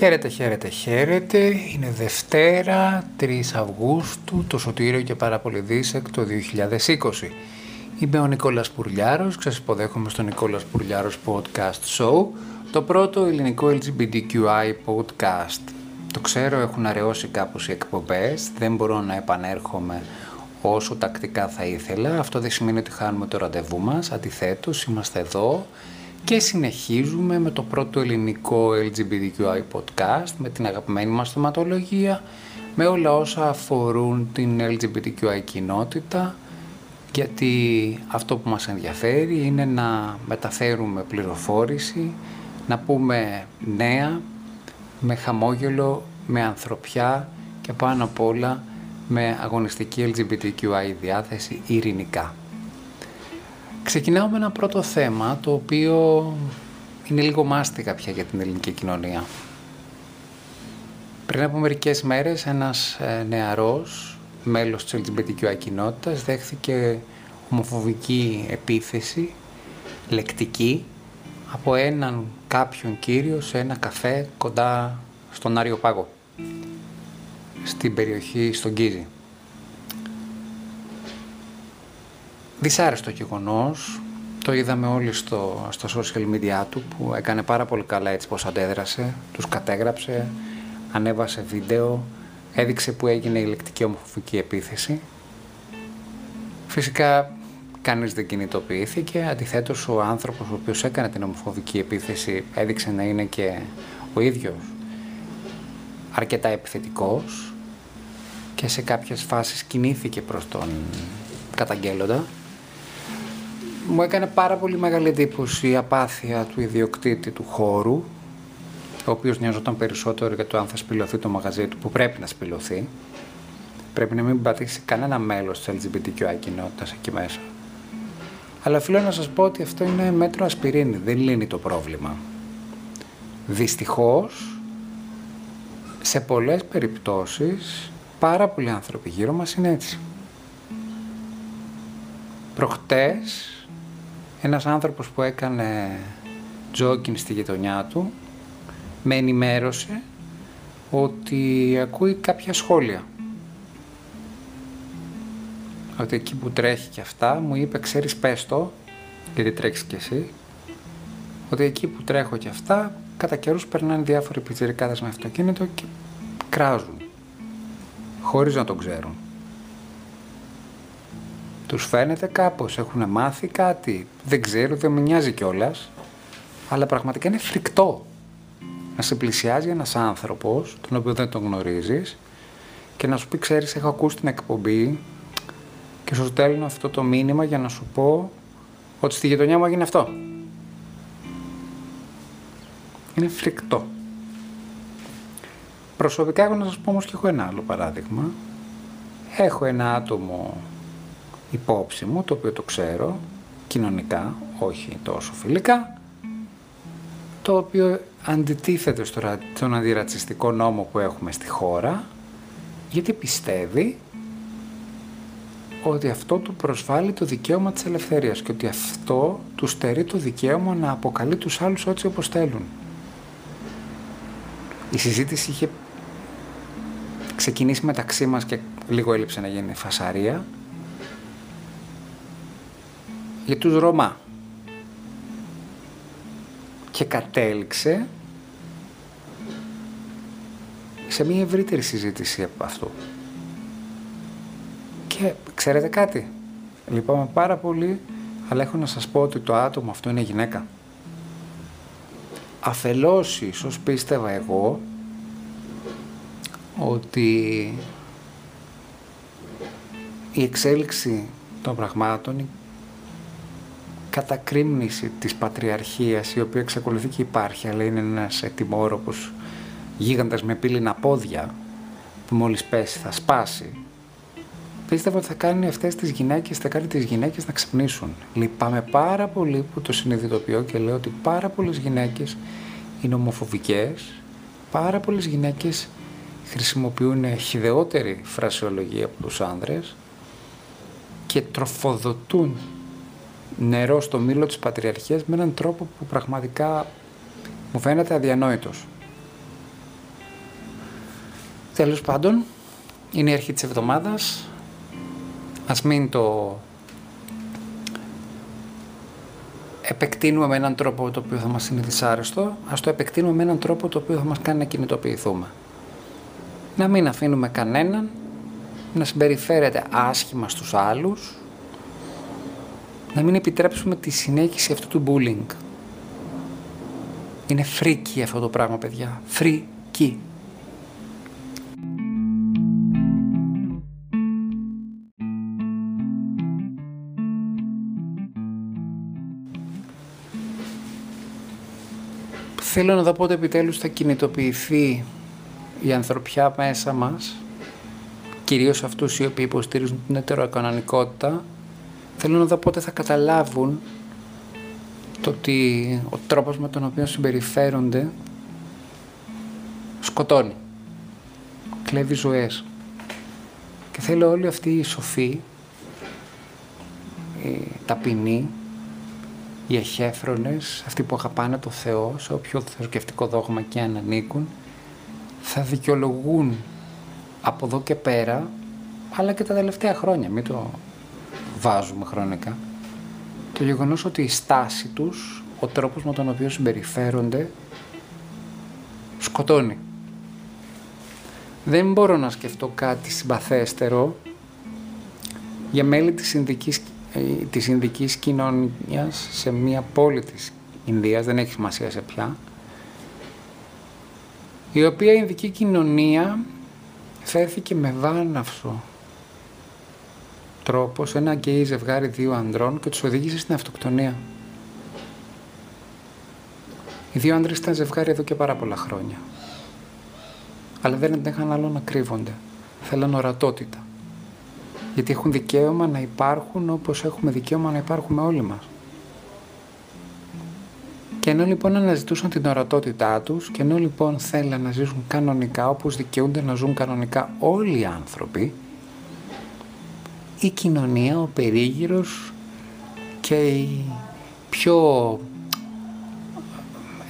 Χαίρετε, χαίρετε, χαίρετε. Είναι Δευτέρα, 3 Αυγούστου, το Σωτήριο και πάρα πολύ το 2020. Είμαι ο Νικόλας Πουρλιάρος, σας υποδέχομαι στο Νικόλας Πουρλιάρος Podcast Show, το πρώτο ελληνικό LGBTQI podcast. Το ξέρω, έχουν αραιώσει κάπως οι εκπομπές, δεν μπορώ να επανέρχομαι όσο τακτικά θα ήθελα. Αυτό δεν σημαίνει ότι χάνουμε το ραντεβού μας, αντιθέτως είμαστε εδώ και συνεχίζουμε με το πρώτο ελληνικό LGBTQI podcast, με την αγαπημένη μας θεματολογία, με όλα όσα αφορούν την LGBTQI κοινότητα, γιατί αυτό που μας ενδιαφέρει είναι να μεταφέρουμε πληροφόρηση, να πούμε νέα, με χαμόγελο, με ανθρωπιά και πάνω απ' όλα με αγωνιστική LGBTQI διάθεση ειρηνικά. Ξεκινάω με ένα πρώτο θέμα το οποίο είναι λίγο μάστιγα πια για την ελληνική κοινωνία. Πριν από μερικές μέρες ένας ε, νεαρός μέλος της LGBTQI κοινότητας δέχθηκε ομοφοβική επίθεση λεκτική από έναν κάποιον κύριο σε ένα καφέ κοντά στον Άριο Πάγο στην περιοχή στον Κίζη. Δυσάρεστο γεγονός. Το είδαμε όλοι στο, στο social media του που έκανε πάρα πολύ καλά έτσι πως αντέδρασε, τους κατέγραψε, ανέβασε βίντεο, έδειξε που έγινε η λεκτική ομοφοβική επίθεση. Φυσικά κανείς δεν κινητοποιήθηκε, αντιθέτως ο άνθρωπος ο οποίος έκανε την ομοφοβική επίθεση έδειξε να είναι και ο ίδιος αρκετά επιθετικός και σε κάποιες φάσεις κινήθηκε προς τον καταγγέλλοντα μου έκανε πάρα πολύ μεγάλη εντύπωση η απάθεια του ιδιοκτήτη του χώρου, ο οποίος νοιάζονταν περισσότερο για το αν θα σπηλωθεί το μαγαζί του, που πρέπει να σπηλωθεί. Πρέπει να μην πατήσει κανένα μέλος της LGBTQI κοινότητας εκεί μέσα. Αλλά οφείλω να σας πω ότι αυτό είναι μέτρο ασπιρίνη, δεν λύνει το πρόβλημα. Δυστυχώς, σε πολλές περιπτώσεις, πάρα πολλοί άνθρωποι γύρω μας είναι έτσι. Προχτές, ένας άνθρωπος που έκανε τζόκιν στη γειτονιά του με ενημέρωσε ότι ακούει κάποια σχόλια. Ότι εκεί που τρέχει και αυτά μου είπε ξέρεις πες το, γιατί τρέχεις κι εσύ, ότι εκεί που τρέχω και αυτά κατά καιρούς περνάνε διάφοροι πιτσιρικάδες με αυτοκίνητο και κράζουν, χωρίς να το ξέρουν τους φαίνεται κάπως, έχουν μάθει κάτι, δεν ξέρω, δεν με νοιάζει κιόλας, αλλά πραγματικά είναι φρικτό να σε πλησιάζει ένας άνθρωπος, τον οποίο δεν τον γνωρίζεις, και να σου πει, ξέρεις, έχω ακούσει την εκπομπή και σου στέλνω αυτό το μήνυμα για να σου πω ότι στη γειτονιά μου έγινε αυτό. Είναι φρικτό. Προσωπικά έχω να σας πω όμως και έχω ένα άλλο παράδειγμα. Έχω ένα άτομο υπόψη μου, το οποίο το ξέρω κοινωνικά, όχι τόσο φιλικά, το οποίο αντιτίθεται στον αντιρατσιστικό νόμο που έχουμε στη χώρα, γιατί πιστεύει ότι αυτό του προσβάλλει το δικαίωμα της ελευθερίας και ότι αυτό του στερεί το δικαίωμα να αποκαλεί τους άλλους έτσι όπως θέλουν. Η συζήτηση είχε ξεκινήσει μεταξύ μας και λίγο έλειψε να γίνει φασαρία για τους Ρωμά. Και κατέληξε σε μια ευρύτερη συζήτηση από αυτό. Και ξέρετε κάτι, λυπάμαι πάρα πολύ, αλλά έχω να σας πω ότι το άτομο αυτό είναι γυναίκα. Αφελώς ίσως πίστευα εγώ ότι η εξέλιξη των πραγμάτων, κατακρίμνηση της πατριαρχίας η οποία εξακολουθεί και υπάρχει αλλά είναι ένας ετοιμόρροπος γίγαντας με πύληνα πόδια που μόλις πέσει θα σπάσει πίστευα ότι θα κάνει αυτές τις γυναίκες, θα κάνει τις γυναίκες να ξυπνήσουν. Λυπάμαι πάρα πολύ που το συνειδητοποιώ και λέω ότι πάρα πολλές γυναίκες είναι ομοφοβικές, πάρα πολλές γυναίκες χρησιμοποιούν χιδεότερη φρασιολογία από τους άνδρες και τροφοδοτούν νερό στο μήλο της πατριαρχίας με έναν τρόπο που πραγματικά μου φαίνεται αδιανόητος. Τέλος πάντων, είναι η αρχή της εβδομάδας. Ας μην το επεκτείνουμε με έναν τρόπο το οποίο θα μας είναι δυσάρεστο, ας το επεκτείνουμε με έναν τρόπο το οποίο θα μας κάνει να κινητοποιηθούμε. Να μην αφήνουμε κανέναν να συμπεριφέρεται άσχημα στους άλλους, να μην επιτρέψουμε τη συνέχιση αυτού του bullying. Είναι φρίκη αυτό το πράγμα, παιδιά. Φρίκη. Θέλω να δω πότε επιτέλους θα κινητοποιηθεί η ανθρωπιά μέσα μας, κυρίως αυτούς οι οποίοι υποστηρίζουν την ετεροεκανονικότητα, θέλω να δω πότε θα καταλάβουν το ότι ο τρόπος με τον οποίο συμπεριφέρονται σκοτώνει, κλέβει ζωές. Και θέλω όλοι αυτοί οι σοφοί, οι ταπεινοί, οι εχέφρονες, αυτοί που αγαπάνε το Θεό, σε όποιο θρησκευτικό δόγμα και αν ανήκουν, θα δικαιολογούν από εδώ και πέρα, αλλά και τα τελευταία χρόνια, μην το βάζουμε χρονικά, το γεγονός ότι η στάση τους, ο τρόπος με τον οποίο συμπεριφέρονται, σκοτώνει. Δεν μπορώ να σκεφτώ κάτι συμπαθέστερο για μέλη της συνδικής ε, της Ινδικής κοινωνίας σε μια πόλη της Ινδίας, δεν έχει σημασία σε ποια, η οποία η Ινδική κοινωνία φέρθηκε με βάναυσο τρόπος σε ένα γκέι ζευγάρι δύο ανδρών και τους οδήγησε στην αυτοκτονία. Οι δύο άντρες ήταν ζευγάρι εδώ και πάρα πολλά χρόνια. Αλλά δεν είχαν άλλο να κρύβονται. Θέλαν ορατότητα γιατί έχουν δικαίωμα να υπάρχουν όπως έχουμε δικαίωμα να υπάρχουμε όλοι μας. Και ενώ λοιπόν αναζητούσαν την ορατότητά τους και ενώ λοιπόν θέλαν να ζήσουν κανονικά όπως δικαιούνται να ζουν κανονικά όλοι οι άνθρωποι, η κοινωνία, ο περίγυρος και η πιο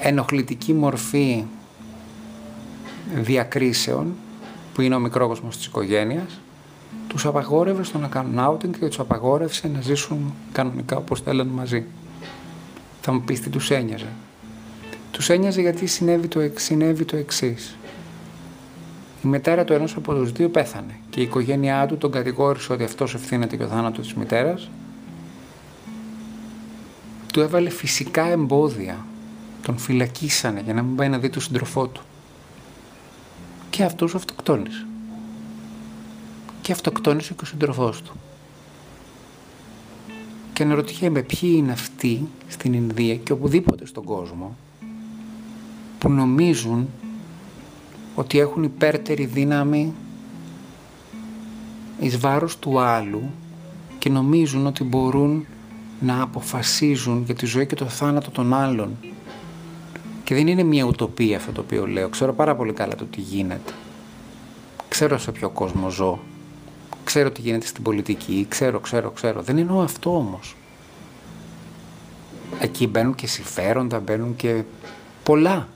ενοχλητική μορφή διακρίσεων που είναι ο μικρόκοσμος της οικογένειας τους απαγόρευε στο να κάνουν outing και τους απαγόρευσε να ζήσουν κανονικά όπως θέλουν μαζί. Θα μου πεις τι τους ένοιαζε. Τους ένοιαζε γιατί συνέβη το, συνέβη το εξής. Η μετέρα του ενός από τους δύο πέθανε και η οικογένειά του τον κατηγόρησε ότι αυτός ευθύνεται και ο θάνατο της μητέρας. Του έβαλε φυσικά εμπόδια. Τον φυλακίσανε για να μην πάει να δει τον σύντροφό του. Και αυτός αυτοκτόνησε και αυτοκτόνησε και ο σύντροφός του. Και αναρωτιέμαι ποιοι είναι αυτοί στην Ινδία και οπουδήποτε στον κόσμο που νομίζουν ότι έχουν υπέρτερη δύναμη εις βάρος του άλλου και νομίζουν ότι μπορούν να αποφασίζουν για τη ζωή και το θάνατο των άλλων. Και δεν είναι μια ουτοπία αυτό το οποίο λέω. Ξέρω πάρα πολύ καλά το τι γίνεται. Ξέρω σε ποιο κόσμο ζω ξέρω τι γίνεται στην πολιτική, ξέρω, ξέρω, ξέρω. Δεν εννοώ αυτό όμως. Εκεί μπαίνουν και συμφέροντα, μπαίνουν και πολλά.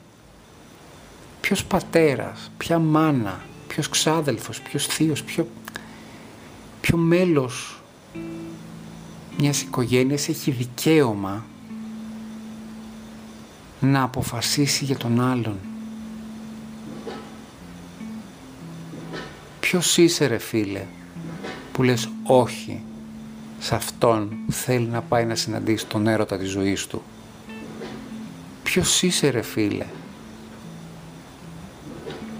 Ποιος πατέρας, ποια μάνα, ποιος ξάδελφος, ποιος θείος, ποιο, ποιο μέλος μιας οικογένειας έχει δικαίωμα να αποφασίσει για τον άλλον. Ποιος είσαι ρε φίλε, που λες όχι σε αυτόν που θέλει να πάει να συναντήσει τον έρωτα της ζωής του. Ποιος είσαι ρε φίλε,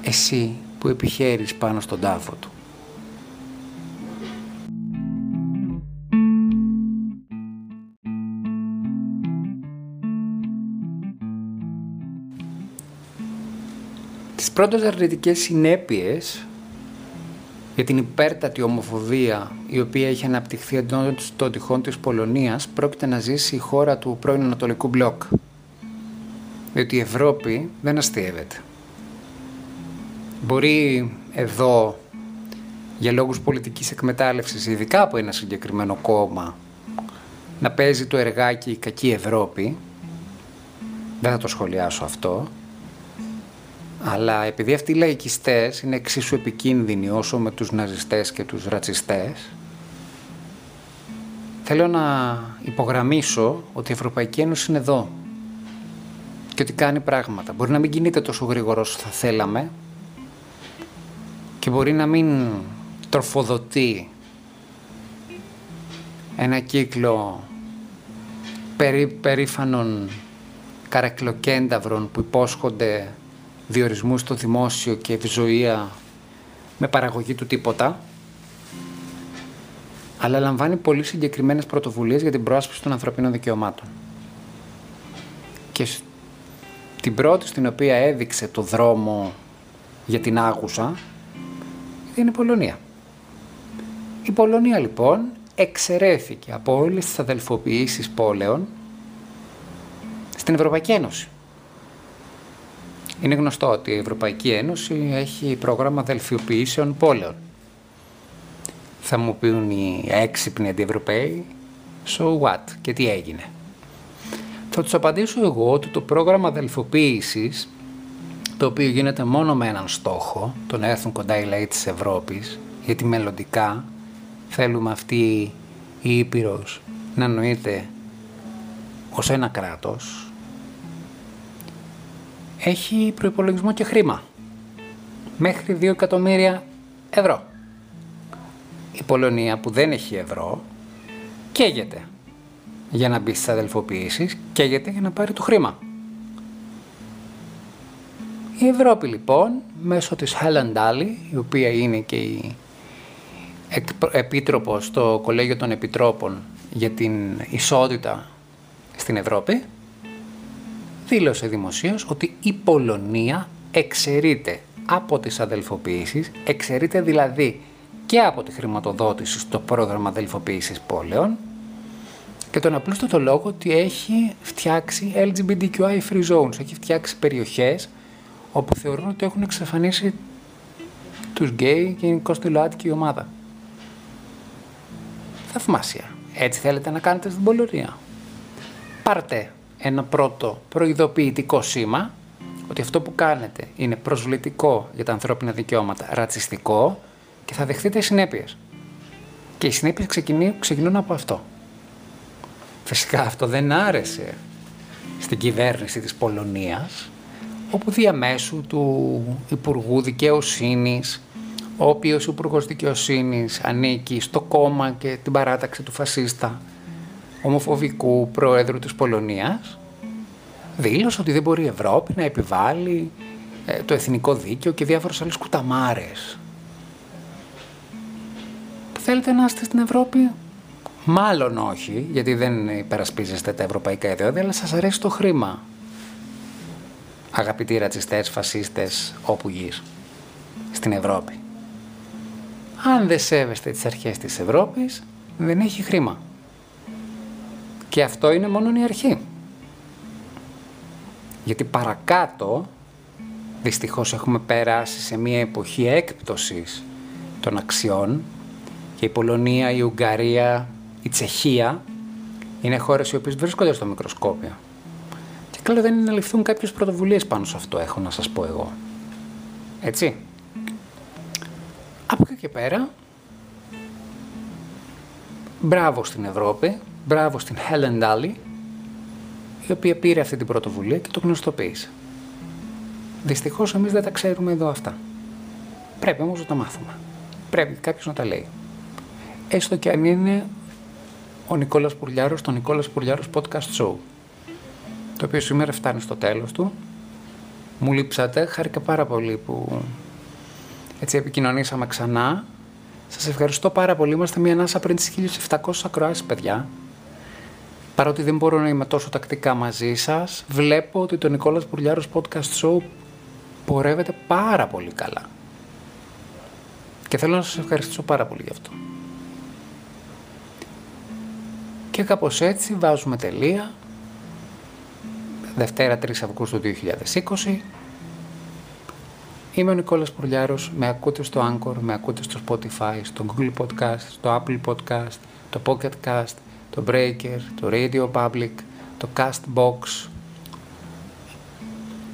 εσύ που επιχαίρεις πάνω στον τάφο του. Τις πρώτες αρνητικές συνέπειες για την υπέρτατη ομοφοβία η οποία έχει αναπτυχθεί εντός των τυχών της Πολωνίας πρόκειται να ζήσει η χώρα του πρώην Ανατολικού Μπλοκ. Διότι η Ευρώπη δεν αστείευεται. Μπορεί εδώ για λόγους πολιτικής εκμετάλλευσης, ειδικά από ένα συγκεκριμένο κόμμα, να παίζει το εργάκι η κακή Ευρώπη. Δεν θα το σχολιάσω αυτό. Αλλά επειδή αυτοί οι λαϊκιστές είναι εξίσου επικίνδυνοι όσο με τους ναζιστές και τους ρατσιστές, θέλω να υπογραμμίσω ότι η Ευρωπαϊκή Ένωση είναι εδώ και ότι κάνει πράγματα. Μπορεί να μην κινείται τόσο γρήγορα όσο θα θέλαμε και μπορεί να μην τροφοδοτεί ένα κύκλο περί, περήφανων καρακλοκένταυρων που υπόσχονται διορισμούς στο δημόσιο και ευζοία με παραγωγή του τίποτα αλλά λαμβάνει πολύ συγκεκριμένες πρωτοβουλίες για την πρόσπιση των ανθρωπίνων δικαιωμάτων. Και την πρώτη στην οποία έδειξε το δρόμο για την άγουσα είναι η Πολωνία. Η Πολωνία λοιπόν εξαιρέθηκε από όλες τις αδελφοποιήσεις πόλεων στην Ευρωπαϊκή Ένωση. Είναι γνωστό ότι η Ευρωπαϊκή Ένωση έχει πρόγραμμα αδελφιοποιήσεων πόλεων. Θα μου πούν οι έξυπνοι αντιευρωπαίοι, so what και τι έγινε. Θα τους απαντήσω εγώ ότι το πρόγραμμα αδελφοποίησης, το οποίο γίνεται μόνο με έναν στόχο, το να έρθουν κοντά οι λαοί της Ευρώπης, γιατί μελλοντικά θέλουμε αυτή η Ήπειρος να νοείται ως ένα κράτος, έχει προϋπολογισμό και χρήμα. Μέχρι 2 εκατομμύρια ευρώ. Η Πολωνία που δεν έχει ευρώ καίγεται για να μπει στις αδελφοποιήσεις, καίγεται για να πάρει το χρήμα. Η Ευρώπη λοιπόν, μέσω της Helen Daly, η οποία είναι και η επίτροπος στο Κολέγιο των Επιτρόπων για την ισότητα στην Ευρώπη, δήλωσε δημοσίως ότι η Πολωνία εξαιρείται από τις αδελφοποιήσεις, εξαιρείται δηλαδή και από τη χρηματοδότηση στο πρόγραμμα αδελφοποίησης πόλεων και τον απλούστατο λόγο ότι έχει φτιάξει LGBTQI free zones, έχει φτιάξει περιοχές όπου θεωρούν ότι έχουν εξαφανίσει τους γκέι και γενικώς τη ΛΟΑΤΚΙ ομάδα. Θαυμάσια. Έτσι θέλετε να κάνετε στην Πολωνία. Πάρτε ένα πρώτο προειδοποιητικό σήμα ότι αυτό που κάνετε είναι προσβλητικό για τα ανθρώπινα δικαιώματα, ρατσιστικό και θα δεχτείτε συνέπειες. Και οι συνέπειες ξεκινούν, ξεκινούν από αυτό. Φυσικά αυτό δεν άρεσε στην κυβέρνηση της Πολωνίας, όπου διαμέσου του Υπουργού Δικαιοσύνης, ο οποίος Υπουργός Δικαιοσύνης ανήκει στο κόμμα και την παράταξη του φασίστα ομοφοβικού πρόεδρου της Πολωνίας, δήλωσε ότι δεν μπορεί η Ευρώπη να επιβάλλει ε, το εθνικό δίκαιο και διάφορες άλλες κουταμάρες. Θέλετε να είστε στην Ευρώπη, Μάλλον όχι, γιατί δεν υπερασπίζεστε τα ευρωπαϊκά ιδεώδη, αλλά σας αρέσει το χρήμα. Αγαπητοί ρατσιστές, φασίστες, όπου γης, στην Ευρώπη. Αν δεν σέβεστε τις αρχές της Ευρώπης, δεν έχει χρήμα. Και αυτό είναι μόνο η αρχή. Γιατί παρακάτω, δυστυχώς έχουμε περάσει σε μια εποχή έκπτωσης των αξιών και η Πολωνία, η Ουγγαρία, η Τσεχία είναι χώρες οι οποίες βρίσκονται στο μικροσκόπιο. Και καλό δεν είναι να ληφθούν κάποιες πρωτοβουλίες πάνω σε αυτό, έχω να σας πω εγώ. Έτσι. Από εκεί και πέρα, μπράβο στην Ευρώπη, μπράβο στην Helen Daly, η οποία πήρε αυτή την πρωτοβουλία και το γνωστοποίησε. Δυστυχώς εμείς δεν τα ξέρουμε εδώ αυτά. Πρέπει όμως να τα μάθουμε. Πρέπει κάποιος να τα λέει. Έστω και αν είναι ο Νικόλας Πουρλιάρος, το Νικόλας Πουρλιάρος Podcast Show, το οποίο σήμερα φτάνει στο τέλος του. Μου λείψατε, χάρηκα πάρα πολύ που έτσι επικοινωνήσαμε ξανά. Σας ευχαριστώ πάρα πολύ, είμαστε μια ανάσα πριν τις 1700 ακροάσεις, παιδιά. Παρότι δεν μπορώ να είμαι τόσο τακτικά μαζί σας, βλέπω ότι το Νικόλας Πουρλιάρος Podcast Show πορεύεται πάρα πολύ καλά. Και θέλω να σας ευχαριστήσω πάρα πολύ γι' αυτό. Και κάπως έτσι βάζουμε τελεία. Δευτέρα 3 Αυγούστου 2020. Είμαι ο Νικόλας Πουρλιάρος, με ακούτε στο Anchor, με ακούτε στο Spotify, στο Google Podcast, στο Apple Podcast, το Pocket Cast, το Breaker, το Radio Public, το Castbox.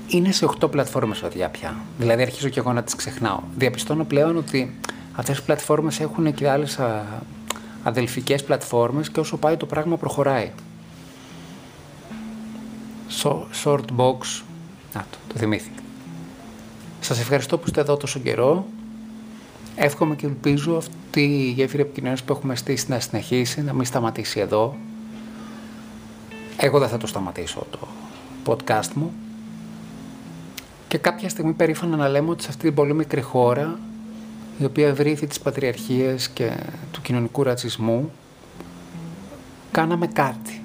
είναι σε 8 πλατφόρμες παιδιά πια. Δηλαδή αρχίζω και εγώ να τις ξεχνάω. Διαπιστώνω πλέον ότι αυτές οι πλατφόρμες έχουν και άλλες α, αδελφικές πλατφόρμες και όσο πάει το πράγμα προχωράει. Short box. Να το, το θυμήθηκα. Σας ευχαριστώ που είστε εδώ τόσο καιρό. Εύχομαι και ελπίζω αυτή η γέφυρα επικοινωνίας που έχουμε στήσει να συνεχίσει, να μην σταματήσει εδώ. Εγώ δεν θα το σταματήσω το podcast μου. Και κάποια στιγμή περήφανα να λέμε ότι σε αυτή την πολύ μικρή χώρα, η οποία βρήθη τις πατριαρχίες και του κοινωνικού ρατσισμού, κάναμε κάτι.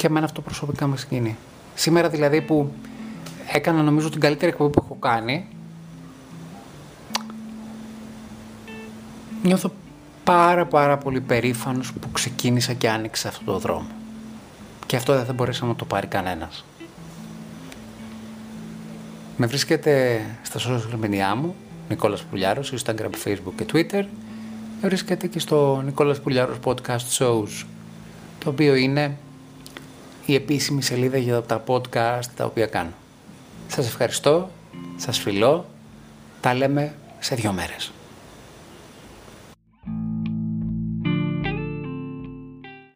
Και εμένα αυτό προσωπικά με συγκινεί. Σήμερα δηλαδή που έκανα νομίζω την καλύτερη εκπομπή που έχω κάνει, νιώθω πάρα πάρα πολύ περήφανος που ξεκίνησα και άνοιξα αυτό το δρόμο. Και αυτό δεν θα μπορέσει να το πάρει κανένας. Με βρίσκεται στα social media μου, Νικόλας Πουλιάρος, Instagram, Facebook και Twitter. Με βρίσκεται και στο Νικόλας Πουλιάρος Podcast Shows, το οποίο είναι η επίσημη σελίδα για τα podcast τα οποία κάνω. Σας ευχαριστώ, σας φιλώ, τα λέμε σε δύο μέρες.